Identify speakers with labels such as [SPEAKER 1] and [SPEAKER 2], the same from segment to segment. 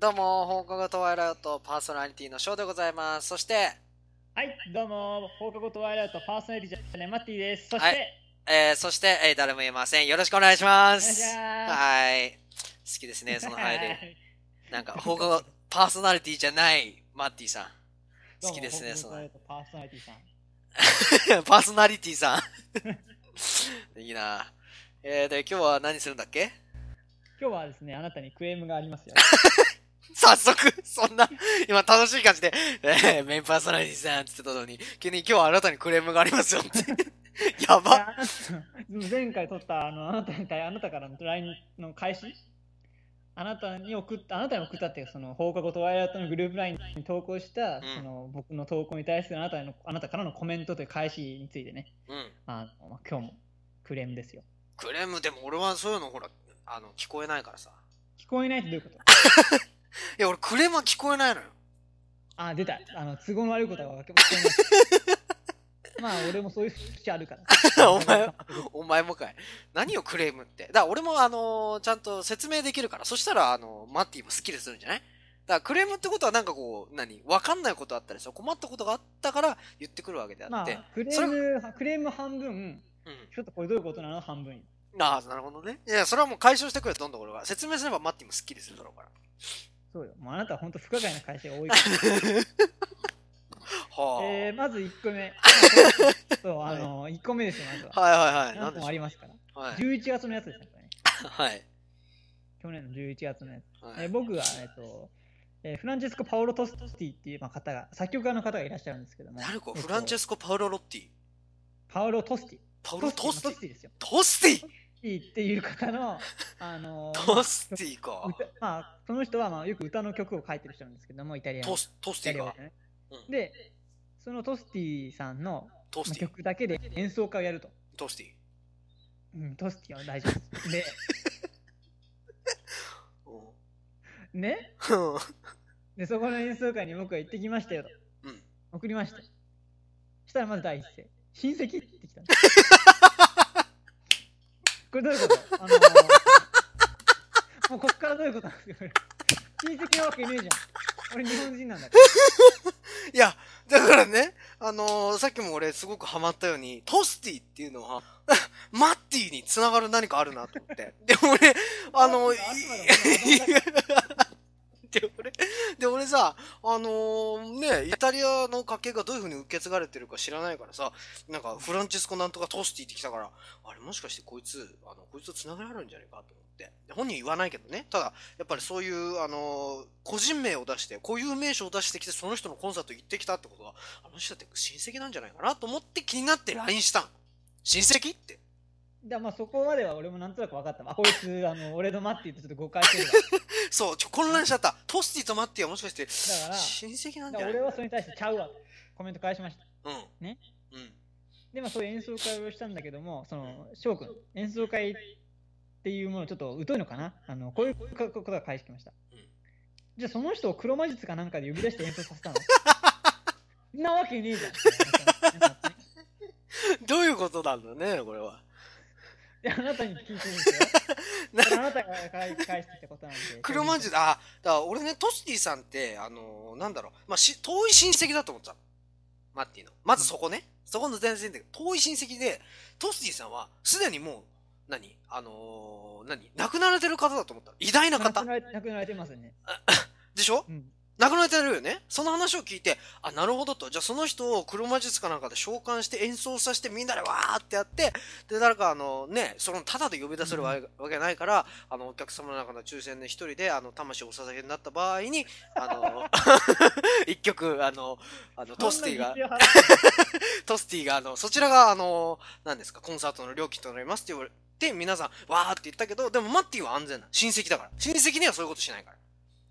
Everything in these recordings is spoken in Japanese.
[SPEAKER 1] どうも、放課後トワイライトパーソナリティのショーでございます。そして、
[SPEAKER 2] はい、どうも、放課後トワイライトパーソナリティじゃないマッティです。そして、
[SPEAKER 1] はいえー、そして、えー、誰も言えません。よろしくお願いします。はい。好きですね、その入り。なんか、放課後パーソナリティじゃないマッティさん。好きですね、その
[SPEAKER 2] パーソナリティさん。
[SPEAKER 1] パーソナリティさん。いいな。えー、で、今日は何するんだっけ？
[SPEAKER 2] 今日はですね、あなたにクレームがありますよ。
[SPEAKER 1] 早速、そんな、今楽しい感じで、えー、メインパーソナリティさんって言ってたのに、急に今日はあなたにクレームがありますよって。やば。
[SPEAKER 2] いや前回取ったあのあなたに対あなたからの LINE の開始？あなたに送った、あなたに送ったっていうかその放課後トワイライトのグループ LINE に投稿した、
[SPEAKER 1] ん
[SPEAKER 2] その僕の投稿に対するあなたのあなたからのコメントという返しについてね、
[SPEAKER 1] うん。
[SPEAKER 2] あの今日もクレームですよ。
[SPEAKER 1] クレームでも俺はそういうのほら、あの、聞こえないからさ。
[SPEAKER 2] 聞こえないってどういうこと？
[SPEAKER 1] いや、俺クレームは聞こえないのよ。
[SPEAKER 2] あ、出た。あの、都合の悪いことが分かります。まあ、俺もそういう節あるから。
[SPEAKER 1] お前お前もかい。何よクレームって。だから俺もあのーちゃんと説明できるから。そしたら、あのマッティもスッキリするんじゃない？だからクレームってことはなんかこう、何？わかんないことあったりさ、困ったことがあったから言ってくるわけであって。
[SPEAKER 2] まあ、クレーム、クレーム半分、
[SPEAKER 1] うん。
[SPEAKER 2] ちょっとこれどういうことなの？半分。
[SPEAKER 1] ああ、なるほどね。いや、それはもう解消してくれ、どんどん俺が。説明すればマッティもスッキリするだろうから。
[SPEAKER 2] そうよ。もうあなたは本当不可解な会社が多いから。
[SPEAKER 1] はあ。
[SPEAKER 2] えー、まず1個目。そう、あの、1個目ですよ、まずは。
[SPEAKER 1] はいはいはい。
[SPEAKER 2] 何個もあり
[SPEAKER 1] ま
[SPEAKER 2] ますから。
[SPEAKER 1] はい。
[SPEAKER 2] 11月のやつですね、これね。
[SPEAKER 1] はい。
[SPEAKER 2] 去年の11月のやつ。
[SPEAKER 1] はい
[SPEAKER 2] えー僕が、えっと、えーフランチェスコ・パオロ・トスティっていう、まあ、方が、作曲家の方がいらっしゃるんですけども。
[SPEAKER 1] フランチェスコ・パウロ・ロッティ？
[SPEAKER 2] パオロ・トスティ。
[SPEAKER 1] パウロ・トスティ
[SPEAKER 2] ですよ。
[SPEAKER 1] トスティ？
[SPEAKER 2] ティっていう方の、あのー
[SPEAKER 1] トスティか。
[SPEAKER 2] 歌まあ、その人はまあよく歌の曲を書いてる人なんですけども、イタリアの。
[SPEAKER 1] トス、トスティか。
[SPEAKER 2] でね
[SPEAKER 1] うん
[SPEAKER 2] で、そのトスティさんの。曲だけで演奏会をやると。
[SPEAKER 1] トスティ。
[SPEAKER 2] うん、トスティは大丈夫です。で、
[SPEAKER 1] うん
[SPEAKER 2] ね、
[SPEAKER 1] うん
[SPEAKER 2] でそこの演奏会に僕は行ってきましたよと。
[SPEAKER 1] うん。
[SPEAKER 2] 送りました。したらまず第一声、親戚って来たの。これどういうこと？あのー、もうこっからどういうことなんですか？親戚なわけねえじゃん。俺日本人なんだから。
[SPEAKER 1] いや、だからね、あのーさっきも俺すごくハマったように、トスティっていうのは、マッティに繋がる何かあるなと思って。で、俺、あの、い
[SPEAKER 2] あくまで、
[SPEAKER 1] 俺、で、俺さ、あのーね、イタリアの家系がどういう風に受け継がれてるか知らないからさ、なんか、フランチェスコなんとかトースティってきたから、あれもしかしてこいつ、あの、こいつと繋がるんじゃないかと思って。本人言わないけどね。ただ、やっぱりそういう、あのー個人名を出して、固有名詞を出してきて、その人のコンサート行ってきたってことは、あの人だって親戚なんじゃないかなと思って気になって LINE したん。親戚って。
[SPEAKER 2] だまあそこまでは俺もなんとなく分かったこいつ、あの、俺のマッティとちょっと誤解してるわ。
[SPEAKER 1] そう、ちょ、混乱しちゃった。トスティとマッティはもしかして、
[SPEAKER 2] だから、
[SPEAKER 1] 親戚なん
[SPEAKER 2] だ
[SPEAKER 1] じゃ
[SPEAKER 2] 俺はそれに対してちゃうわと。コメント返しました。
[SPEAKER 1] うん。
[SPEAKER 2] ね？
[SPEAKER 1] うん。
[SPEAKER 2] で、まあそういう演奏会をしたんだけども、その、翔くん、演奏会っていうものちょっと疎いのかな？あの、こういうことが返してきました。
[SPEAKER 1] うん
[SPEAKER 2] じゃあその人を黒魔術かなんかで呼び出して演奏させたの？ん なわけねえじゃん。
[SPEAKER 1] どういうことなんだね、これは。
[SPEAKER 2] で、あなたに聞いてるんですよ。あなたが返返してきたことなんで。
[SPEAKER 1] 黒魔術、あ、だから俺ね、トスティさんって、あのーなんだろう、まあ、し、遠い親戚だと思ってたの。マッティの。まずそこね。そこの前線で、遠い親戚で、トスティさんは、すでにもう、何？あのー何？亡くなられてる方だと思ったの。偉大な方
[SPEAKER 2] 亡く。なられてますよね。
[SPEAKER 1] でしょ？
[SPEAKER 2] うん。
[SPEAKER 1] 亡くなられてるよね？その話を聞いて、あ、なるほどと。じゃあその人を黒魔術かなんかで召喚して演奏させてみんなでわーってやって、で、誰かあのね、その、ただで呼び出せるわけないから、あの、お客様の中の抽選で一人で、あの、魂をお捧げになった場合に、あの、一曲、あの、あの、トスティが トスティが、あの、そちらが、あの、何ですか、コンサートの料金となりますって言われて、皆さん、わーって言ったけど、でもマッティは安全な。親戚だから。親戚にはそういうことしないから。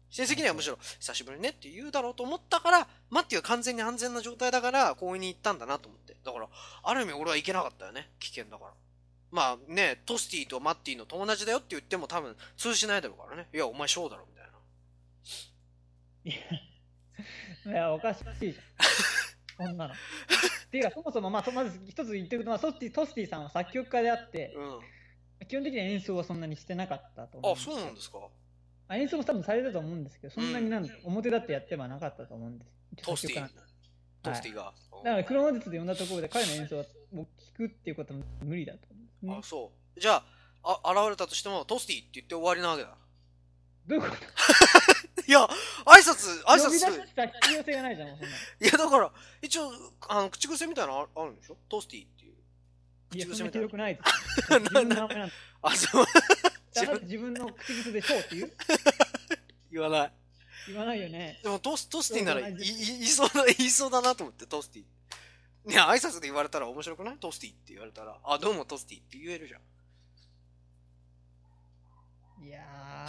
[SPEAKER 1] 親戚にはむしろ、久しぶりにねって言うだろうと思ったから、マッティは完全に安全な状態だから、公園に行ったんだなと思って。だから、ある意味俺は行けなかったよね。危険だから。まあね、トスティとマッティの友達だよって言っても多分通じないだろうからね。いや、お前ショーだろ、みたいな。
[SPEAKER 2] いや、おかしいじゃん。こんなの。っていうか、そもそも、まあ、まず一つ言ってることは、トスティトスティさんは作曲家であって、
[SPEAKER 1] うん。
[SPEAKER 2] 基本的には演奏はそんなにしてなかったと思
[SPEAKER 1] あ、そうなんですか
[SPEAKER 2] あ演奏も多分されたと思うんですけど、そんなになん、表立ってやってはなかったと思うんです。
[SPEAKER 1] トースティー
[SPEAKER 2] 作曲家。
[SPEAKER 1] トースティーが。
[SPEAKER 2] だから、クロノデツで呼んだところで彼の演奏を聞くっていうことは無理だと思うんですね
[SPEAKER 1] あ、。そう。じゃあ、あ、現れたとしても、トースティーって言って終わりなわけだ。
[SPEAKER 2] どういうこと？
[SPEAKER 1] いや、挨拶、挨拶
[SPEAKER 2] 呼び出
[SPEAKER 1] する。
[SPEAKER 2] した必要性がないじゃん、そんなの。
[SPEAKER 1] いや、だから、一応、あの、口癖みたいなのああるんでしょ？トースティーっていう。
[SPEAKER 2] いや、
[SPEAKER 1] 口癖みたいな
[SPEAKER 2] そんな広くないです。
[SPEAKER 1] あ、そう。
[SPEAKER 2] だから自分の口癖でそうって言う？
[SPEAKER 1] 言わない。
[SPEAKER 2] 言わないよね。
[SPEAKER 1] でもトーストースティーならいい言いそうだ、言いそうだなと思って、トースティー。いや、挨拶で言われたら面白くない？トースティーって言われたら、あ、どうもトースティーって言えるじゃん。
[SPEAKER 2] いや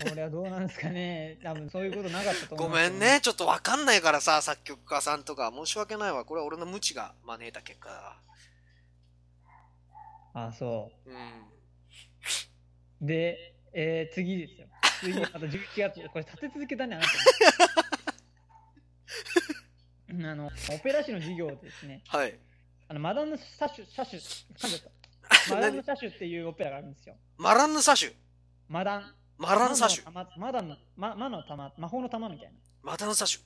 [SPEAKER 2] ー、これはどうなんですかね。多分そういうことなかったと思
[SPEAKER 1] ご
[SPEAKER 2] う。
[SPEAKER 1] めんね、。ちょっとわかんないからさ、作曲家さんとか、申し訳ないわ。これは俺の無知が招いた結果だ。
[SPEAKER 2] あ、そ
[SPEAKER 1] うん。
[SPEAKER 2] う。で、えー、次ですよ。次、あと11月、これ立て続けたね、あなた。あの、オペラ史の授業でですね、
[SPEAKER 1] はい。
[SPEAKER 2] あのマダンヌ・サシュ、サシュ、噛んじゃった。マダンヌ・サシュっていうオペラがあるんですよ。
[SPEAKER 1] マランヌサシュ？
[SPEAKER 2] マダン。
[SPEAKER 1] マランサシュ？
[SPEAKER 2] ママダンの、ま、魔の玉、魔法の玉みたいな。
[SPEAKER 1] マダンサシュ？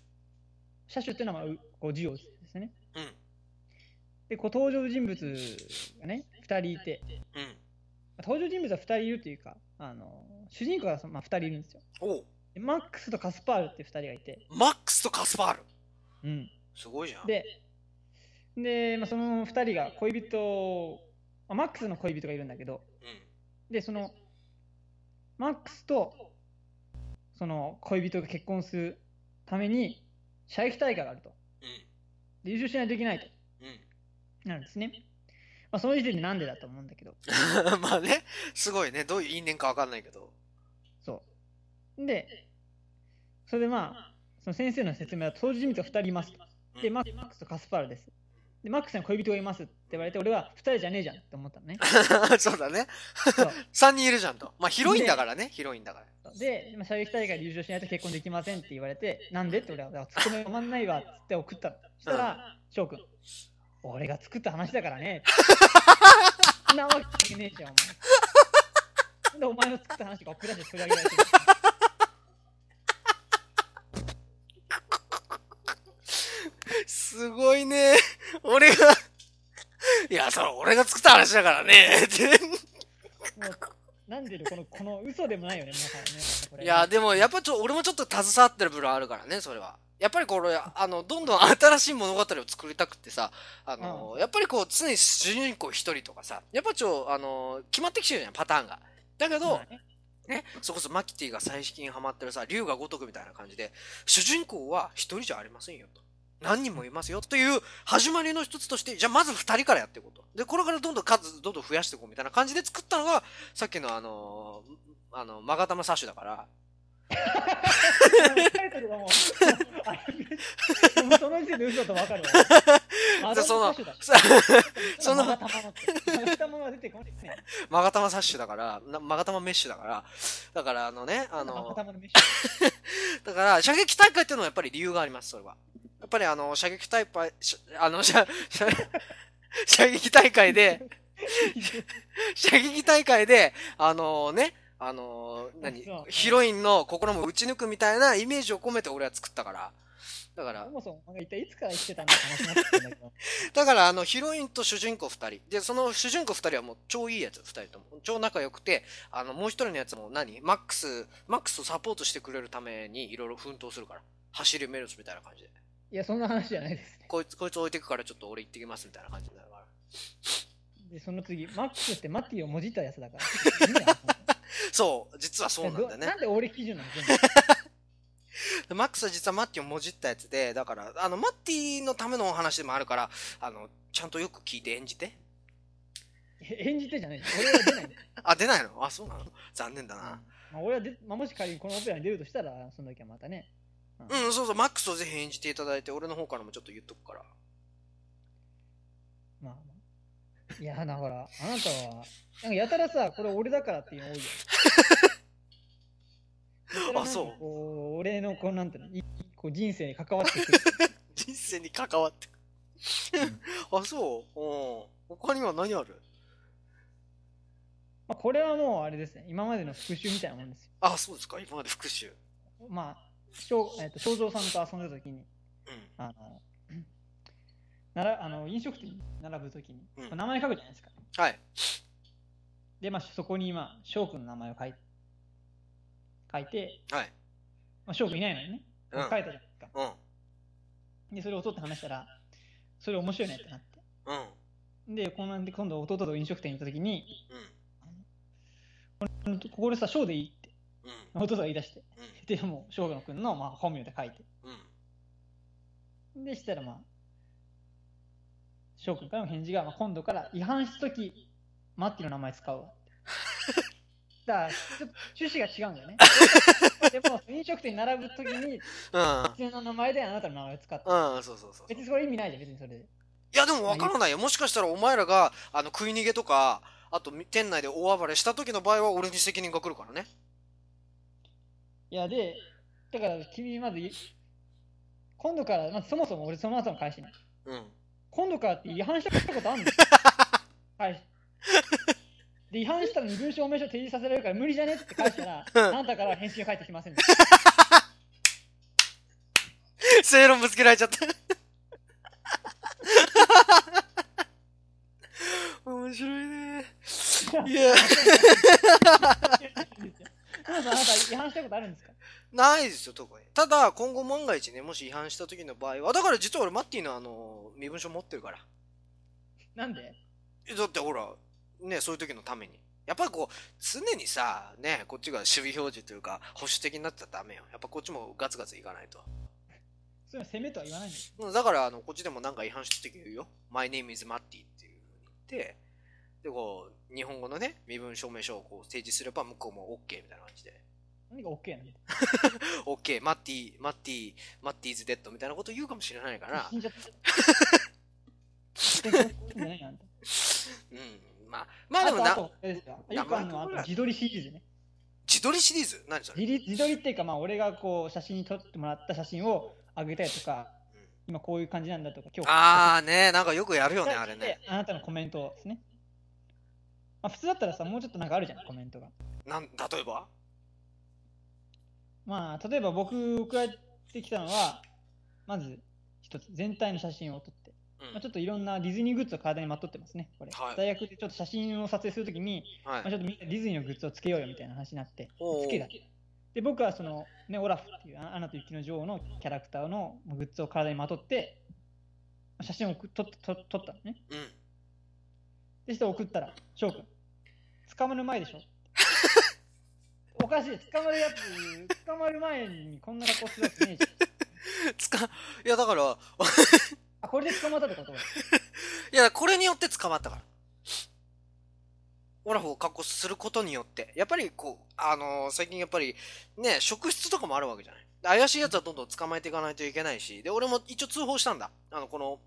[SPEAKER 2] 車種っていうのは、こう授業ですね。
[SPEAKER 1] うん。
[SPEAKER 2] で、こう登場人物がね、2人いて、
[SPEAKER 1] うん。
[SPEAKER 2] 登場人物は2人いるというか、あの主人公がそ、まあ、2人いるんですよ
[SPEAKER 1] お。
[SPEAKER 2] マックスとカスパールって2人がいて、
[SPEAKER 1] マックスとカスパール。
[SPEAKER 2] うん、
[SPEAKER 1] すごいじゃん。
[SPEAKER 2] で、でまあ、その2人が恋人、まあマックスの恋人がいるんだけど、
[SPEAKER 1] うん。
[SPEAKER 2] で、その、マックスとその恋人が結婚するために、射撃大会があると。で優勝しないといけないと
[SPEAKER 1] うん。うん。
[SPEAKER 2] なるんですね。まあ、その時点でなんでだと思うんだけど、
[SPEAKER 1] まあね、すごいね。どういう因縁かわかんないけど。
[SPEAKER 2] そう。で、それでまあ、その先生の説明は登場人物が2人いますと。で、
[SPEAKER 1] うん
[SPEAKER 2] マックスとカスパールです。で、マックスには恋人がいますって言われて、俺は2人じゃねえじゃんって思ったのね。
[SPEAKER 1] そうだね。
[SPEAKER 2] そう
[SPEAKER 1] 3人いるじゃんと。まあヒロインだからね、ヒロインだから。
[SPEAKER 2] で、まあ射撃大会で優勝しないと結婚できませんって言われて、なんでって俺は、ツッコミが止まんないわって送ったの。そしたら、翔くん、俺が作った話だからね。そんなわけねえじゃん、お前。なんでお前の作った話がオペラで取り上げられてる
[SPEAKER 1] すごいね。俺が、いや、それ俺が作った話だからね。って
[SPEAKER 2] もうなんでるこの、この嘘でもないよね、皆さんね。これ
[SPEAKER 1] いや、でもやっぱちょ、俺もちょっと携わってる部分あるからね、それは。やっぱりこれ、あの、どんどん新しい物語を作りたくってさ、あの、やっぱりこう、常に主人公一人とかさ、やっぱちょ、あの、決まってきてるじゃん、パターンが。だけど、
[SPEAKER 2] まあね
[SPEAKER 1] ね、それこそマキティが最近ハマってるさ、竜が如くみたいな感じで、主人公は一人じゃありませんよと。何人もいますよという始まりの一つとして、じゃあまず二人からやっていこうと。で、これからどんどん数どんどん増やしていこうみたいな感じで作ったのが、さっきのあのーあの、マガタマサッシュだから、
[SPEAKER 2] タイトルがもう、その時点で嘘だと分かるわ。
[SPEAKER 1] そのその
[SPEAKER 2] マガタマのって。マガタマが出てこない
[SPEAKER 1] サッシュだから、なマガタマメッシュだから、だからあのね、あのだから、射撃大会っていうのはやっぱり理由があります、それは。やっぱりあの、射撃大会、しあの、射、射射撃大会で、射撃大会で、あのね、あの何？
[SPEAKER 2] そう、
[SPEAKER 1] ヒロインの心も打ち抜くみたいなイメージを込めて俺は作ったから。だから
[SPEAKER 2] そ、もそもお前が一体いつから言ってたんだって話。だ
[SPEAKER 1] からあの、ヒロインと主人公二人。で、その主人公二人はもう超いいやつ、二人とも。超仲良くて、あの、もう一人のやつも何？マックス、マックスをサポートしてくれるためにいろいろ奮闘するから。走りメルスみたいな感じで。
[SPEAKER 2] いや、そんな話じゃないですね。
[SPEAKER 1] こいつ、こいつ置いてくからちょっと俺行ってきますみたいな感じになるから。
[SPEAKER 2] で、その次、マックスってマッティをもじったやつだから。
[SPEAKER 1] そう、実はそうなんだよね
[SPEAKER 2] な。んで俺基準なの
[SPEAKER 1] マックスは実はマッティをもじったやつで、だから、あの、マッティのためのお話でもあるから、あの、ちゃんとよく聞いて演じて。
[SPEAKER 2] え演じてじゃない俺は出ない。
[SPEAKER 1] あ、出ないの？あ、そうなの？残念だな。
[SPEAKER 2] まあ、俺はで、まあ、もし仮にこのオペラに出るとしたら、その時はまたね。
[SPEAKER 1] うん、そうそう、マックスをぜひ演じていただいて、俺の方からもちょっと言っとくから。
[SPEAKER 2] まあまあ。いや、だから、あなたは、なんかやたらさ、これ俺だからっていうの多いよ。
[SPEAKER 1] あそう
[SPEAKER 2] 俺のこうなんていうのいこう人生に関わってくる。
[SPEAKER 1] 人生に関わって。あ、そううん。他には何ある？
[SPEAKER 2] まあ、これはもうあれですね、今までの復習みたいなもんですよ。
[SPEAKER 1] あ、そうですか今まで復讐。
[SPEAKER 2] まあ、正えっと正蔵さんと遊んでた時に、
[SPEAKER 1] うん。
[SPEAKER 2] あの、ならあの飲食店に並ぶ時に、
[SPEAKER 1] うん
[SPEAKER 2] まあ名前書くじゃないですか。
[SPEAKER 1] はい。
[SPEAKER 2] で、まあ、そこに、まあ、翔くんの名前を書い書いて、
[SPEAKER 1] はい。
[SPEAKER 2] まあ、翔くんいないのにね、
[SPEAKER 1] うん
[SPEAKER 2] 書いたじゃないですか。
[SPEAKER 1] うん。
[SPEAKER 2] で、それを弟と話したら、それ面白いねってなって。
[SPEAKER 1] うん。
[SPEAKER 2] で、こんなんで今度弟と飲食店に行った時に、
[SPEAKER 1] うん。
[SPEAKER 2] ここでさ、翔でいいって、
[SPEAKER 1] うん。
[SPEAKER 2] 弟が言い出して。
[SPEAKER 1] うん。
[SPEAKER 2] で、もう、翔くんの、まあ、本名で書いて。
[SPEAKER 1] うん。
[SPEAKER 2] で、したら、まあ、翔くんからの返事が、まあ、今度から違反した時マッティの名前使うわ。だから、ちょっと趣旨が違うんだよね。でも、飲食店に並ぶ時に、
[SPEAKER 1] うん。
[SPEAKER 2] 普通の名前であなたの名前を使って。
[SPEAKER 1] うん、そうそうそう。
[SPEAKER 2] 別にそれ意味ないじゃん、別にそれで。
[SPEAKER 1] いや、でも分からないよ。もしかしたらお前らが、あの、食い逃げとか、あと、店内で大暴れした時の場合は、俺に責任が来るからね。
[SPEAKER 2] いや、で、だから君まずい、今度から、まずそもそも俺その後の返しね。
[SPEAKER 1] うん。
[SPEAKER 2] 今度からって違反したことあんの？返 し。で、違反したら身分証明書提示させられるから無理じゃねって返したら、あなたからは返信が返ってきませんでした。
[SPEAKER 1] 正論ぶつけられちゃった。面白いね。いや、
[SPEAKER 2] あなた違反したことあるんですか？
[SPEAKER 1] ないですよ、特に。ただ、今後万が一ね、もし違反した時の場合は、だから実は俺、マッティのあの、身分証持ってるから。
[SPEAKER 2] なんで？
[SPEAKER 1] えだってほら、ね、そういう時のために。やっぱりこう、常にさ、ね、こっちが守備表示というか、保守的になってたらダメよ。やっぱこっちもガツガツいかないと。
[SPEAKER 2] そういうの攻めとは言わないんです
[SPEAKER 1] うんだから、あの、こっちでもなんか違反した時言うよ。My name is Matty っていう風に言って、で、こう、日本語のね、身分証明書をこう提示すれば向こうも OK みたいな感じで。
[SPEAKER 2] 何が OK なん？だ
[SPEAKER 1] OK、マッティ、マッティ、マッティ is dead みたいなこと言うかもしれないから。
[SPEAKER 2] 死、んじゃった。
[SPEAKER 1] うん、まあ、まあでもな、
[SPEAKER 2] あとよ。ゆかんのあと自撮りシリーズね。
[SPEAKER 1] 自撮りシリーズ？何それ、
[SPEAKER 2] 自撮り自撮りっていうか、まあ、俺がこう写真に撮ってもらった写真をあげたりとか、
[SPEAKER 1] うん。
[SPEAKER 2] 今こういう感じなんだとか、今日
[SPEAKER 1] あーね、なんかよくやるよね、あれね。
[SPEAKER 2] であなたのコメントですね。まあ、普通だったらさ、もうちょっとなんかあるじゃん、コメントが。
[SPEAKER 1] なん、例えば？
[SPEAKER 2] まあ、例えば僕送られてきたのは、まず一つ、全体の写真を撮って、
[SPEAKER 1] うん
[SPEAKER 2] まあ、ちょっといろんなディズニーグッズを体にまとってますね、これ。
[SPEAKER 1] はい
[SPEAKER 2] 大学でちょっと写真を撮影するときに、
[SPEAKER 1] はい
[SPEAKER 2] まあ、ちょっとみんなディズニーのグッズをつけようよみたいな話になって、つけた。で、僕はその、ね、オラフっていう、あアナと雪の女王のキャラクターのグッズを体にまとって、まあ写真を撮っ撮撮ったのね。
[SPEAKER 1] うん。
[SPEAKER 2] で、して送ったら、翔くん、捕まる前でしょ？おかしい、捕まるやつ、捕まる前にこんな格好するやつねえじゃん。
[SPEAKER 1] つか、いやだから、
[SPEAKER 2] あ、これで捕まったってこと？
[SPEAKER 1] いや、これによって捕まったから。オラフを格好することによって、やっぱりこう、あのー最近やっぱり、ね、職質とかもあるわけじゃない。で怪しい奴はどんどん捕まえていかないといけないし、で、俺も一応通報したんだ。あの、この、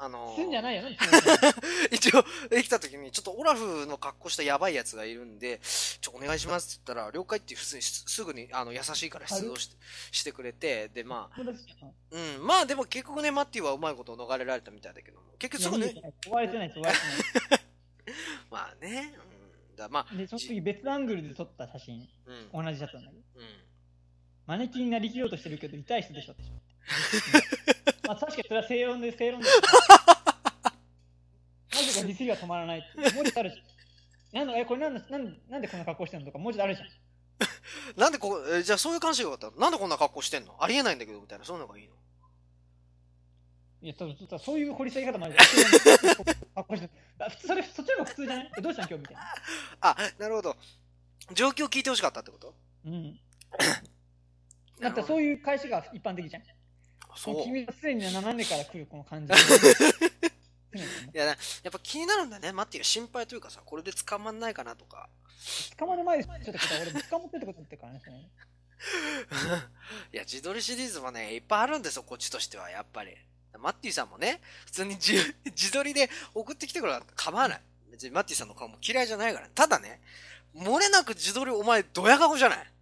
[SPEAKER 1] あのー
[SPEAKER 2] すんじゃないよね。
[SPEAKER 1] 一応、できた時に、ちょっとオラフの格好したやばいやつがいるんで、ちょ、お願いしますって言ったら、了解って普通にすすぐに、あの、優しいから出動して、してくれて、で、まあ、うん、まあでも結局ね、マッティはうまいこと逃れられたみたいだけども、結局すぐね
[SPEAKER 2] 追われてない追われて
[SPEAKER 1] まあね、うん、だまあ、
[SPEAKER 2] ない。で、その時別アングルで撮った写真、
[SPEAKER 1] うん、
[SPEAKER 2] 同じだったんだけど、
[SPEAKER 1] うん。
[SPEAKER 2] マネキンになりきろうとしてるけど、痛い人でしょって。まあ確かにそれは正論で正論で。なぜかディスりが止まらないって。文字あるじゃん。なんだ、え、これなんだなんなんでこんな格好してんのとか文字あるじゃん。
[SPEAKER 1] なんでこえじゃあそういう関心があったの？なんでこんな格好してんの？ありえないんだけどみたいな、そういうのがいいの？
[SPEAKER 2] いや、そうそうそういう掘り下げ方もある。格好してるあ普通それ、そっちの方が普通じゃない？えどうしたん今日みたいな。
[SPEAKER 1] あ、なるほど。状況を聞いてほしかったってこと？
[SPEAKER 2] うん。だってそういう返しが一般的じゃん。
[SPEAKER 1] そう。い
[SPEAKER 2] 君は常に斜めから来るこの感じ。
[SPEAKER 1] や、なやっぱ気になるんだね。マッティが心配というかさ、これで捕まんないかなとか。
[SPEAKER 2] 捕まる前でちょっと俺捕まってってこと言ってるからね。
[SPEAKER 1] いや、自撮りシリーズもね、いっぱいあるんですよ、こっちとしては、やっぱり。マッティさんもね、普通に自 自撮りで送ってきてくれたら構わない。別にマッティさんの顔も嫌いじゃないから。ただね、漏れなく自撮りお前ドヤ顔じゃない？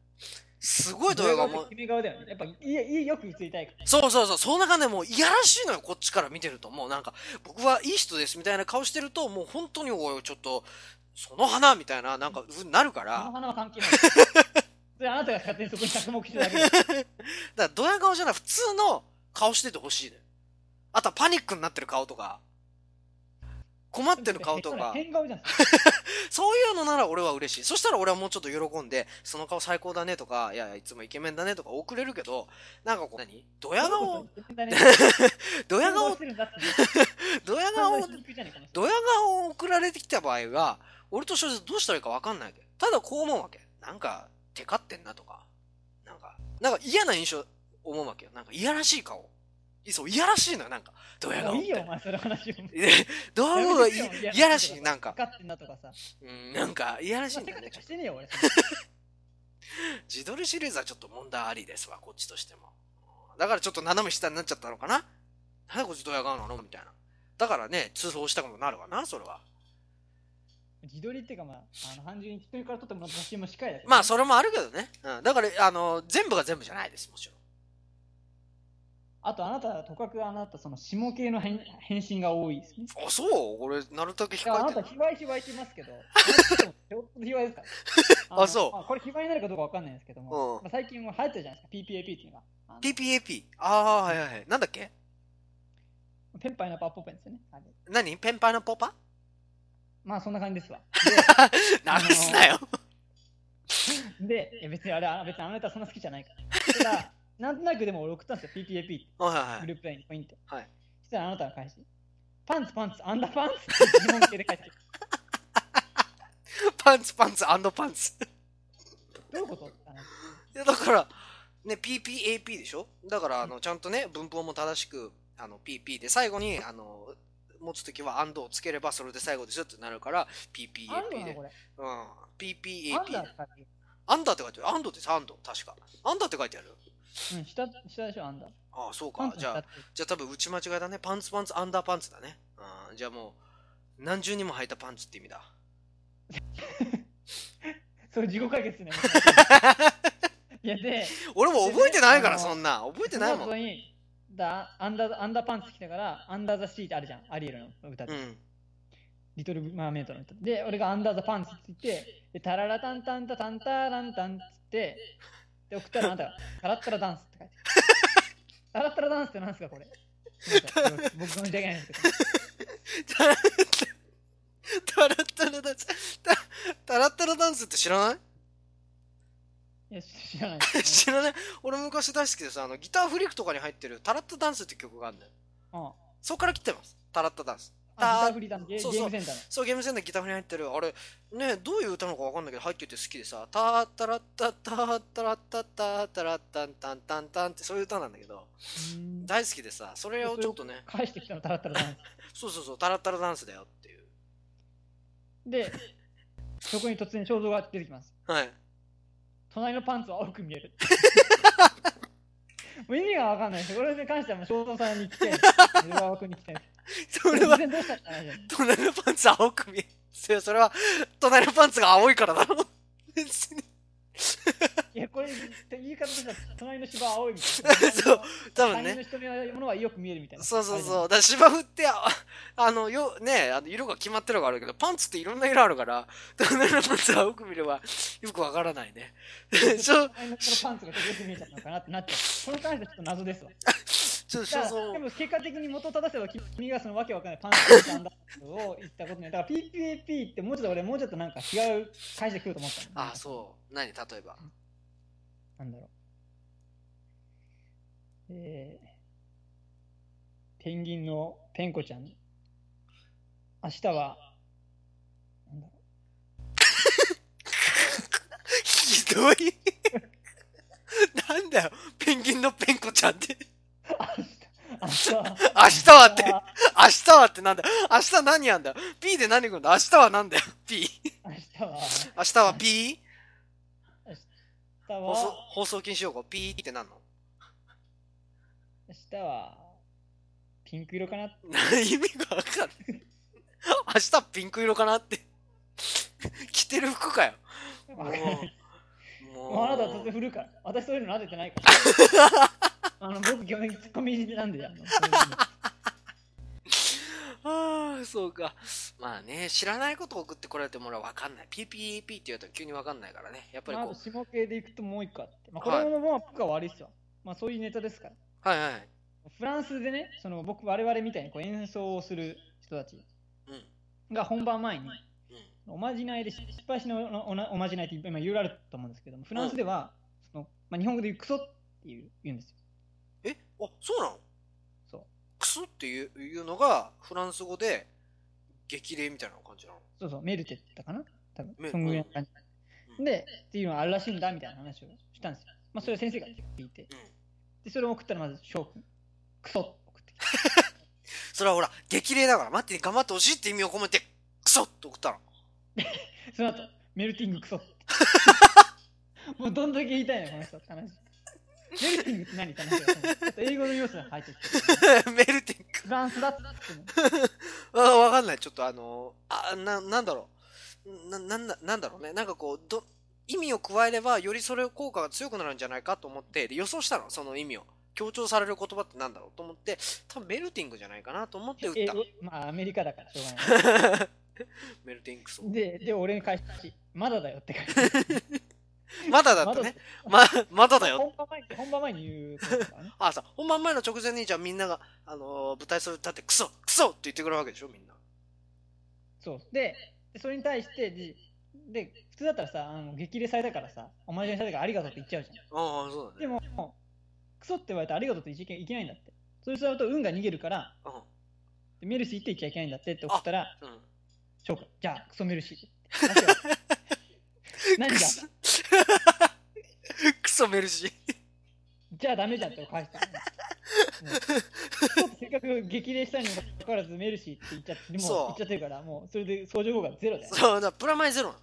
[SPEAKER 1] すごいドヤ顔も。
[SPEAKER 2] だよね。やっぱいいよく映りたいから。
[SPEAKER 1] そうそうそう、その中でもういやらしいのよ、こっちから見てると。もうなんか、僕はいい人ですみたいな顔してると、もう本当におい、ちょっと、その花みたいな、なんか、ふうになるか
[SPEAKER 2] この
[SPEAKER 1] ら、
[SPEAKER 2] 花は関係ない。それあなたが勝手にそこに着目してるだけで。
[SPEAKER 1] だからドヤ顔じゃない普通の顔しててほしいねあとはパニックになってる顔とか困ってる顔とか。
[SPEAKER 2] 変顔じゃん。
[SPEAKER 1] そういうのなら俺は嬉しい。そしたら俺はもうちょっと喜んでその顔最高だねとかいやいやいつもイケメンだねとか送れるけどなんかこう何？ドヤ顔？ドヤ顔？ドヤ
[SPEAKER 2] 顔？
[SPEAKER 1] 顔ドヤ顔を送られてきた場合は俺と正直どうしたらいいか分かんないわけ。ただこう思うわけ。なんかテカってんなとか。なんかなんか嫌な印象思うわけよ。なんかいやらしい顔。いそういやらしいのよなんか。ドヤ顔って。
[SPEAKER 2] いいよ、お前、その話を。
[SPEAKER 1] でドヤ顔がいいやらしいなんか。
[SPEAKER 2] かってんなとかさ。
[SPEAKER 1] うんなんかいやらしいんだよね。
[SPEAKER 2] してねえよ、俺。
[SPEAKER 1] 自撮りシリーズはちょっと問題ありですわこっちとしても。だからちょっと斜め下になっちゃったのかな？なんでこっちドヤ顔なの？みたいな。だからね通報したくもなるわなそれは。
[SPEAKER 2] 自撮りっていうか、まあ、あの、単純に人から撮ってもらった写真もしっかりだけど。
[SPEAKER 1] まあそれもあるけどね、うん、だからあの全部が全部じゃないですもちろん
[SPEAKER 2] あと、あなた、とかくあなた、その、下系の返返信が多いですね。
[SPEAKER 1] あそう？俺なるだけ
[SPEAKER 2] いやあなた、卑猥卑猥って言いますけど、卑猥ですから。
[SPEAKER 1] あそう
[SPEAKER 2] のまこれ卑猥になるかどうかわかんないんですけども、
[SPEAKER 1] うん
[SPEAKER 2] まあ、最近も流行ってるじゃないですか、PPAP っていうのが。あの
[SPEAKER 1] PPAP ああはいはいはいなんだっけ？
[SPEAKER 2] ペンパイナパーポペンですよね。あれ
[SPEAKER 1] 何？ペンパイのポパ？
[SPEAKER 2] まあ、そんな感じですわ。
[SPEAKER 1] 流すなよ
[SPEAKER 2] で、別にあれ、あ別にあなたそんな好きじゃないから。なんとなくでも俺送ったんですよ、PPAP って。
[SPEAKER 1] はいはいはい。
[SPEAKER 2] グループラインにポイント。
[SPEAKER 1] はい。
[SPEAKER 2] そしたらあなたが返し、パンツパンツ、アンダーパンツ。って日本系で返して。くる。
[SPEAKER 1] パンツパンツアンドパンツ。
[SPEAKER 2] どういうこと？あの。
[SPEAKER 1] いやだからね PPAP でしょ？だからあのちゃんとね文法も正しくあの PP で最後にあの持つときはアンドをつければそれで最後ですってなるから PPAP
[SPEAKER 2] なの
[SPEAKER 1] で
[SPEAKER 2] これ。
[SPEAKER 1] うん。
[SPEAKER 2] アン
[SPEAKER 1] PPAP
[SPEAKER 2] ダーって書いてる
[SPEAKER 1] アンダーって書いてある。アンドですアンド。確か。アンダーって書いてある
[SPEAKER 2] うん、下、下でしょ、アンダー。
[SPEAKER 1] ああそうか。じゃあじゃあ多分打ち間違いだね。パンツパンツアンダーパンツだね。うんじゃあもう何重にも履いたパンツって意味だ。
[SPEAKER 2] それ自己解決ね。いや、で、
[SPEAKER 1] 俺も覚えてないからそんな。覚えてないもん。
[SPEAKER 2] にだアンダーアンダーパンツ着たから、アンダーザシーってあるじゃん、アリエルの歌で。
[SPEAKER 1] うん。
[SPEAKER 2] リトルマーメイドの歌。で、俺がアンダーザパンツって言って、でタララタンタンタタンタランタンっつって、で、送ったらあなたが、タラッタラダンスって書いて。タラッタラダンスってなんですか、これ？僕のじゃないんですけど。
[SPEAKER 1] タラッタラダンスタタラッタラダンスって知らない？
[SPEAKER 2] いや、知らないです、
[SPEAKER 1] 知らない？俺昔大好きでさあのギターフリックとかに入ってるタラッタダンスって曲があるんだよ
[SPEAKER 2] うん。
[SPEAKER 1] そこから来てますタラッタダンス
[SPEAKER 2] あ、ギターフリーダンスゲ
[SPEAKER 1] そうそう
[SPEAKER 2] ゲームセンターの。
[SPEAKER 1] そうゲームセンターにギターフリに入ってるあれねどういう歌なのか分かんないけど入ってて好きでさタッタラッタッタッタラッタッタッタラッタンタンタンタンってそういう歌なんだけど
[SPEAKER 2] うん
[SPEAKER 1] 大好きでさそれをちょっとね
[SPEAKER 2] 返してきたの、タラッタラダン
[SPEAKER 1] そうそうそうタラッタラダンスだよっていう
[SPEAKER 2] ス。で、そこに突然肖像が出てきます。
[SPEAKER 1] はい
[SPEAKER 2] 隣のパンツは青く見える。もう意味がわかんないです。これに関してはもう肖像さんに来て、江川君に来て。
[SPEAKER 1] それは隣のパンツ青く見えるそれそれは隣のパンツが青いからだろ別に
[SPEAKER 2] いや、これ、言い方としては、隣の芝は青いみたいな。
[SPEAKER 1] そう多分
[SPEAKER 2] 他人の
[SPEAKER 1] ね
[SPEAKER 2] 人のものはよく見えるみたいな。
[SPEAKER 1] そうそう
[SPEAKER 2] う。
[SPEAKER 1] そうだ芝生ってああのよねあの色が決まってるのがあるけどパンツっていろんな色あるから隣のパンツ青く見ればよくわからないね そう
[SPEAKER 2] 隣のパンツがよく見えちゃったのかなってなっちゃう。この関してはちょっと謎ですわ。
[SPEAKER 1] ちょっと
[SPEAKER 2] だから
[SPEAKER 1] そう
[SPEAKER 2] でも結果的に元を正せば君がそのわけわかんないパンツなんだを言ったことね。だから PPAP ってもうちょっと俺もうちょっとなんか違う会社来ると思ったの。
[SPEAKER 1] あそう何？例えば
[SPEAKER 2] なんだろう。えー、ペンギンのペンコちゃん。明日は、なんだろ
[SPEAKER 1] ひどい なんだよペンギンのペンコちゃんって
[SPEAKER 2] う。明日は、
[SPEAKER 1] 明日はって明日は。ってなんだよ。明日何やんだよ。P で何くんだ明日はなんだよ。P
[SPEAKER 2] 明日は、
[SPEAKER 1] 明日は P
[SPEAKER 2] 明日
[SPEAKER 1] 放送
[SPEAKER 2] は、
[SPEAKER 1] 放送禁止用語。P ってなんの？
[SPEAKER 2] 明日は、ピンク色かな
[SPEAKER 1] 意味がわかんない。明日ピンク色かなって。着てる服かよ。も。う
[SPEAKER 2] もう。あなたは突然振るから。私そういうの撫でてないから。あの僕、基本的にツッコミなんで、あの
[SPEAKER 1] ああ、そうか。まあね、知らないことを送ってこられても俺は分かんない。PPP って言うと急に分かんないからね。やっぱり
[SPEAKER 2] まあ、あ
[SPEAKER 1] こと
[SPEAKER 2] 下系でいくともう一個あって、まあ、こ
[SPEAKER 1] はい
[SPEAKER 2] れもまあ僕は悪いっすわ。まあそういうネタですから。
[SPEAKER 1] う、はいはい。
[SPEAKER 2] フランスでね、その僕、我々みたいにこう演奏をする人たち
[SPEAKER 1] うん。
[SPEAKER 2] が本番前に、
[SPEAKER 1] うん。
[SPEAKER 2] おまじないで失敗しのおおおまじないって今いろいろあると思うんですけども、フランスでは、そのまあ、日本語でクソっていう言うんですよ。
[SPEAKER 1] えあ、そうなの？
[SPEAKER 2] そう。
[SPEAKER 1] クソっていういうのがフランス語で激励みたいな感じなの？
[SPEAKER 2] そうそう、メルテって言ったかな？多分
[SPEAKER 1] メ
[SPEAKER 2] そんぐらいの感じ。
[SPEAKER 1] うん
[SPEAKER 2] で、っていうのがあるらしいんだみたいな話をしたんですよ。まあ、それは先生が聞いて。
[SPEAKER 1] うん。
[SPEAKER 2] で、それを送ったらまず翔くん、クソって送ってきて。
[SPEAKER 1] それはほら、激励だから、待ってに頑張ってほしいって意味を込めて、クソって送ったの。
[SPEAKER 2] その後、メルティングクソ。もうどんだけ言いたいの、この人って話。メルティングって何って話がちょっと英語の要素が入ってきて。
[SPEAKER 1] メルティン
[SPEAKER 2] フランスだっつっても。
[SPEAKER 1] グ。あ、わかんない。ちょっとあのー、あ、な、なんだろう。な、なんだ、なんだろうね。なんかこう、ど、意味を加えれば、よりそれ効果が強くなるんじゃないかと思って、で予想したの、その意味を。強調される言葉ってなんだろうと思って、多分メルティングじゃないかなと思って打った。
[SPEAKER 2] まあ、アメリカだからしょうがない。
[SPEAKER 1] メルティングソ
[SPEAKER 2] で、で、俺に返し、まだだよって返して。
[SPEAKER 1] まだだったね。ま、まだだよ。
[SPEAKER 2] 本番前に、本番前に言うことだからね。
[SPEAKER 1] あ、さ、本番前の直前にじゃあみんなが、あのー舞台袖立ってクソクソって言ってくるわけでしょ、みんな。
[SPEAKER 2] そう。で、でそれに対して、で、で普通だったらさ、あの激励されたからさ、おまじないされたからありがとうって言っちゃうじゃん。
[SPEAKER 1] ああ、そうだね。
[SPEAKER 2] でも、クソって言われたらありがとうって言っちゃいけないんだって。そうすると運が逃げるから、
[SPEAKER 1] う
[SPEAKER 2] でメルシーって言っちゃいけないんだってって送ったら、
[SPEAKER 1] ん。うん、
[SPEAKER 2] じゃあクソメルシーって。何が？
[SPEAKER 1] クソメルシー。
[SPEAKER 2] じゃあダメじゃんって返した うせっかく激励したにもかかわらずメルシーって言っちゃって、もう言っちゃってるから、もうそれで相乗効果ゼロだよ。
[SPEAKER 1] そう、だプラマイゼロ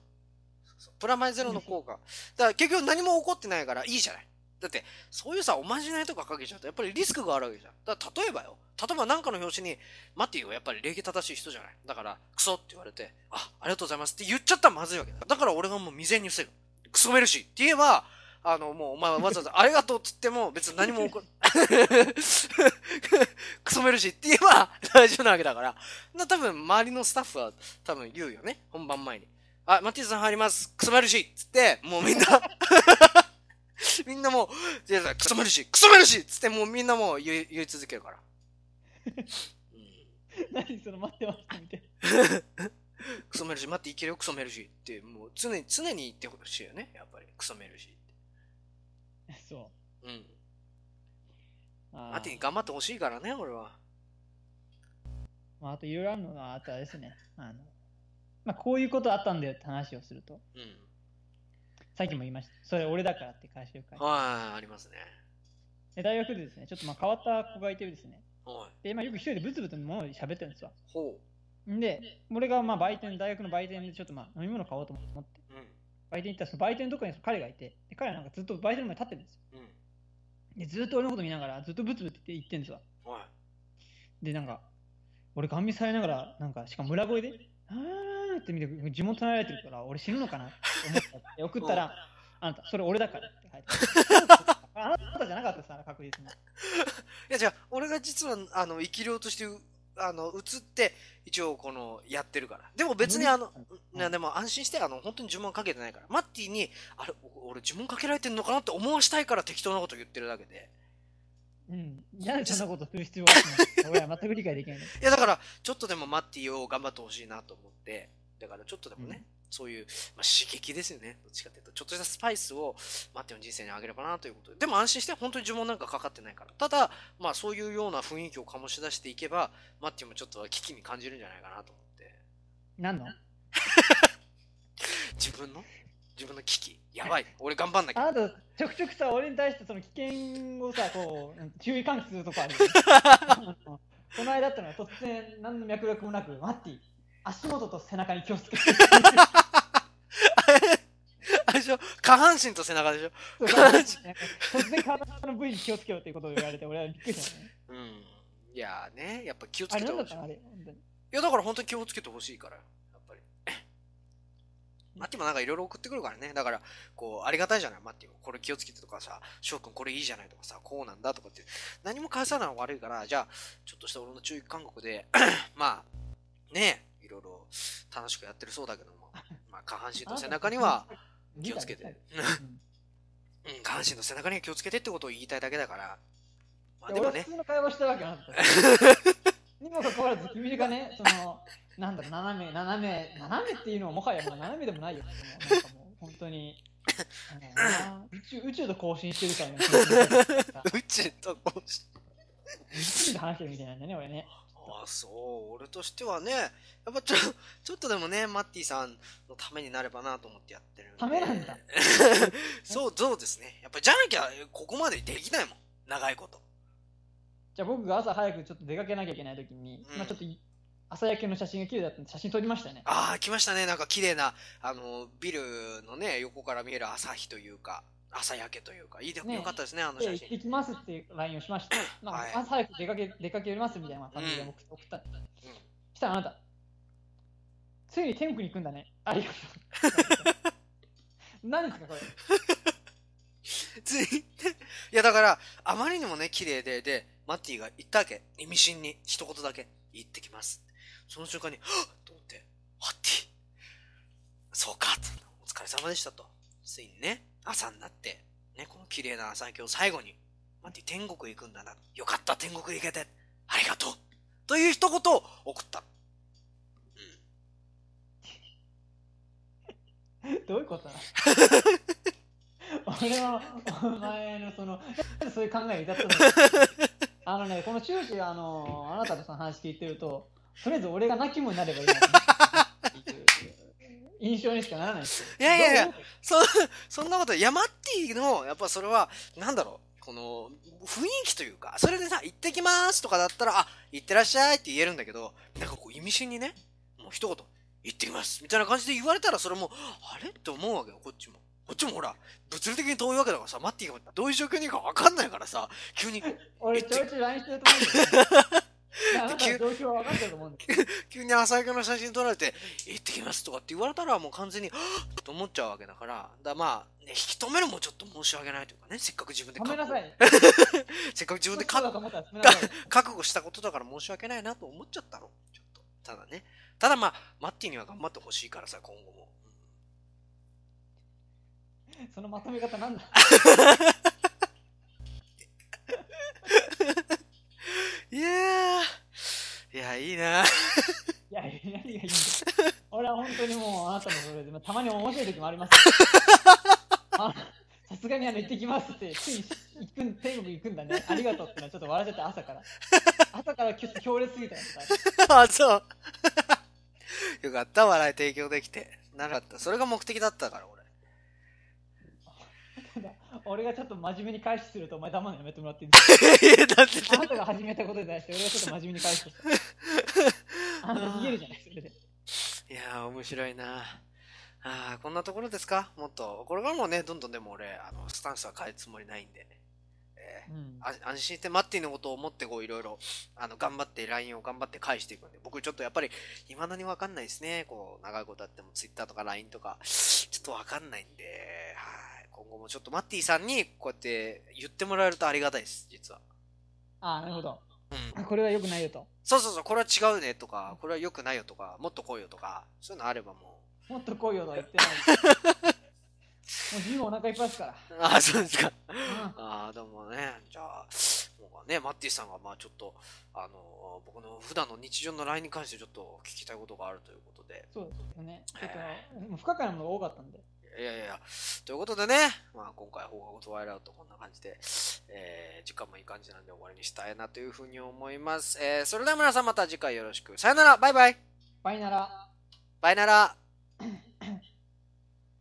[SPEAKER 1] プラマイゼロの効果。だから結局何も起こってないからいいじゃない。だって、そういうさ、おまじないとかかけちゃうと、やっぱりリスクがあるわけじゃん。だから例えばよ、例えば何かの表紙に、マッティはやっぱり礼儀正しい人じゃない。だから、クソって言われて、あ、ありがとうございますって言っちゃったらまずいわけだ。だから俺がもう未然に防ぐ。クソメルシーって言えば、あの、もうお前はわざわざありがとうって言っても別に何も起こる。クソメルシーって言えば 大丈夫なわけだから。な多分周りのスタッフは多分言うよね。本番前に。あ、マッティさん入ります。クソメルシーっつって、もうみんな みんなもう、じゃあクソメルシー、クソメルシーっつってもうみんなもう言い言い続けるから。うん
[SPEAKER 2] 何その待ってますみたい
[SPEAKER 1] クソメルシー、待っていけるよ、クソメルシーって、もう常に、常に言ってほしいよね、やっぱり。クソメルシーって。
[SPEAKER 2] な。そう。
[SPEAKER 1] うん。
[SPEAKER 2] あー
[SPEAKER 1] マティに頑張ってほしいからね、俺は。
[SPEAKER 2] まあ、あといろいろあるのは、あとあれですね。あのまあ、こういうことあったんだよって話をすると、
[SPEAKER 1] うん。
[SPEAKER 2] さっきも言いました。それ俺だからって返しを返して。
[SPEAKER 1] はい、ありますね。
[SPEAKER 2] で大学でですね、ちょっとまあ変わった子がいてですね。
[SPEAKER 1] はい。
[SPEAKER 2] で、まあ、よく一人でブツブツ物を喋ってるんですわ。
[SPEAKER 1] ほ
[SPEAKER 2] んで、俺がまあ売店、大学の売店でちょっとまあ飲み物買おうと思って、
[SPEAKER 1] う。うん。
[SPEAKER 2] 売店行ったらその売店のところに彼がいて、で彼はなんかずっと売店の前に立ってるんですよ。
[SPEAKER 1] うん。
[SPEAKER 2] で、ずっと俺のこと見ながら、ずっとブツブツって言ってるんですわ。
[SPEAKER 1] はい。
[SPEAKER 2] で、なんか、俺、ガン見されながら、なんか、しかも裏声で、あーって見て、呪文唱えられてるから、俺死ぬのかな？って思って送ったら、あなた、それ俺だからって書いて あなたじゃなかったさ、確実に。
[SPEAKER 1] いや、じゃあ、俺が実は、あの、生き量として、あの、映って、一応、この、やってるから。でも別に、あの、
[SPEAKER 2] うん
[SPEAKER 1] なでも安心して、あの、本当に呪文かけてないから。マッティに、あれ、お俺呪文かけられてんのかなって思わしたいから適当なこと言ってるだけで。
[SPEAKER 2] うん。なんでそんなことする必要があるの俺は全く理解できない
[SPEAKER 1] いや、だから、ちょっとでもマッティを頑張ってほしいなと思って、だからちょっとでもね、そういう、まあ、刺激ですよね。どっちかっていうと、ちょっとしたスパイスをマッティの人生にあげればなということで。でも安心して、本当に呪文なんかかかってないから。ただ、まあそういうような雰囲気を醸し出していけば、マッティもちょっと危機に感じるんじゃないかなと思って。
[SPEAKER 2] 何の？
[SPEAKER 1] 自分の？自分の危機。やばい。俺頑張んなきゃ。
[SPEAKER 2] あなた、ちょくちょくさ、俺に対してその危険をさ、こう、注意喚起するとこある この間だったのは突然、何の脈絡もなく、マッティ、足元と背中に気をつけて。
[SPEAKER 1] しょ？下半身と背中でしょ？
[SPEAKER 2] そう突然体の部位に気をつけろっていうことを言われて、俺はびっくりしたね。
[SPEAKER 1] うん。いやーね、やっぱ気をつ
[SPEAKER 2] あ
[SPEAKER 1] けてほしい。い。や、だから本当に気をつけてほしいから。やっぱり。マッティもなんかいろいろ送ってくるからね。だから、こう、ありがたいじゃない、マッティも。これ気をつけてとかさ、翔くんこれいいじゃないとかさ、こうなんだとかって。何も返さないの悪いから、じゃあ、ちょっとした俺の注意勧告で、まあ、ねえ、いろいろ楽しくやってるそうだけども、まあ、下半身と背中には気をつけて。
[SPEAKER 2] うん
[SPEAKER 1] うん、下半身の背中には気をつけてってことを言いたいだけだから。まあ
[SPEAKER 2] い
[SPEAKER 1] でもね
[SPEAKER 2] 普、通の会話したわけなんだ。にもかかわらず、君がね、その、なんだろう、斜め、斜め、斜めっていうのはもはやもう斜めでもないよ。なんかもう、本当に、宇宙、宇宙と交信してるからね。
[SPEAKER 1] 宇宙とこうし
[SPEAKER 2] 宇宙で話してるみたいなんだね、俺ね。
[SPEAKER 1] ああ、そう。俺としてはね、やっぱちょ、ちょっとでもね、マッティさんのためになればなと思ってやってるんで。
[SPEAKER 2] ためなんだ。
[SPEAKER 1] そう、そうですね。やっぱじゃなきゃ、ここまでできないもん。長いこと。
[SPEAKER 2] じゃあ僕が朝早くちょっと出かけなきゃいけないときに、
[SPEAKER 1] うん
[SPEAKER 2] まあちょっとい朝焼けの写真が綺麗だったんで写真撮りましたよね。
[SPEAKER 1] ああ、来ましたね。なんか綺麗な、あの、ビルのね、横から見える朝日というか、朝焼けというか、いいで、
[SPEAKER 2] ね
[SPEAKER 1] よかったですね、あの
[SPEAKER 2] で、
[SPEAKER 1] 写真。
[SPEAKER 2] 行きますっていう LINE をしまして、なんか
[SPEAKER 1] はい。
[SPEAKER 2] 朝早く出かけ出かけますみたいな感じで
[SPEAKER 1] うん。
[SPEAKER 2] 送った。んです。したらあなた、ついに天国に行くんだね。ありがとう。何ですか、これ。
[SPEAKER 1] ついいやだからあまりにもね綺麗ででマッティが言ったわけ。意味深に一言だけ。行ってきます。その瞬間にはっ！と思ってマッティ。そうかとお疲れ様でしたと。ついにね朝になってねこの綺麗な朝焼けを最後にマッティ天国行くんだな。よかった天国行けて。ありがとう。という一言を送った。うん。
[SPEAKER 2] どういうこと俺はお前のその、そういう考えに至ったの？あのね、この終始、あの、あなたのその話聞いてると、とりあえず俺が泣き者になればいいな印象にしかならない。ですよ。
[SPEAKER 1] いやいやいやそそんなこといやマッティのやっぱそれはなんだろうこの雰囲気というかそれでさ「行ってきます」とかだったら「あ行ってらっしゃい」って言えるんだけどなんかこう意味深にねもう一言「行ってきます」みたいな感じで言われたらそれもあれ？って思うわけよこっちも。こっちもほら物理的に遠いわけだからさマッティがどういう状況にいるか分かんないからさ急に。
[SPEAKER 2] 俺ちょいちょい LINE してると思う んだよ。いやあなたの状況は分かってると思うんだよ。
[SPEAKER 1] 急に朝焼けの写真撮られて「行ってきます」とかって言われたらもう完全に と思っちゃうわけだからだまあ、ね、引き止めるもちょっと申し訳ないというかねせっかく自分で
[SPEAKER 2] ごめんなさい。
[SPEAKER 1] せっかく自分で。覚悟したことだから申し訳ないなと思っちゃったのちょっとただねただまあマッティには頑張ってほしいからさ今後も、
[SPEAKER 2] そのまとめ方なんだ
[SPEAKER 1] いやー。いやいいな。い
[SPEAKER 2] や、何がいいんだよ。俺は本当にもうあなたのそれで、まあ、たまに面白い時もあります。あさすがにあの行ってきますって、ついに行くん天国行くんだね。ありがとうってのはちょっと笑っちゃって朝から。朝からき強烈すぎたよ
[SPEAKER 1] あそう。よかった笑い提供できて。なかった。それが目的だったから俺
[SPEAKER 2] がちょっと真面目に返しするとお前黙るのやめてもらっていいですか？あなたが始めたことに対して俺がちょっと真面目に返す。とあなた逃げるじゃないそれで。
[SPEAKER 1] いやー面白いな。あーこんなところですか？もっとこれからもねどんどんでも俺あのスタンスは変えるつもりないんで、えー
[SPEAKER 2] うん。
[SPEAKER 1] あ安心してマッティのことを思ってこういろいろあの頑張って LINE を頑張って返していくんで。僕ちょっとやっぱり未だに分かんないですね。こう長いことあっても Twitter とか LINE とか。ちょっと分かんないんではい今後もちょっとマッティさんにこうやって言ってもらえるとありがたいです実は
[SPEAKER 2] ああ、なるほど。
[SPEAKER 1] うん
[SPEAKER 2] これは良くないよと。
[SPEAKER 1] そうそうそうこれは違うねとかこれは良くないよとかもっと来いよとかそういうのあればもう
[SPEAKER 2] もっと来いよとは言ってない。もう自分お腹いっぱいですから。
[SPEAKER 1] ああそうですか
[SPEAKER 2] うん
[SPEAKER 1] ああ、でもね、じゃあ、もうね、マッティさんが、まあちょっと、あの、僕の普段の日常の LINE に関してちょっと聞きたいことがあるということで、
[SPEAKER 2] そうですよね。ちょっと、不可解なものが多かったんで。
[SPEAKER 1] いやいやということでね、まあ今回放課後トワイライトこんな感じで、えー時間もいい感じなんで終わりにしたいなというふうに思います。えーそれでは皆さんまた次回よろしく。さよなら、バイバイ、
[SPEAKER 2] バイなら。
[SPEAKER 1] バイなら。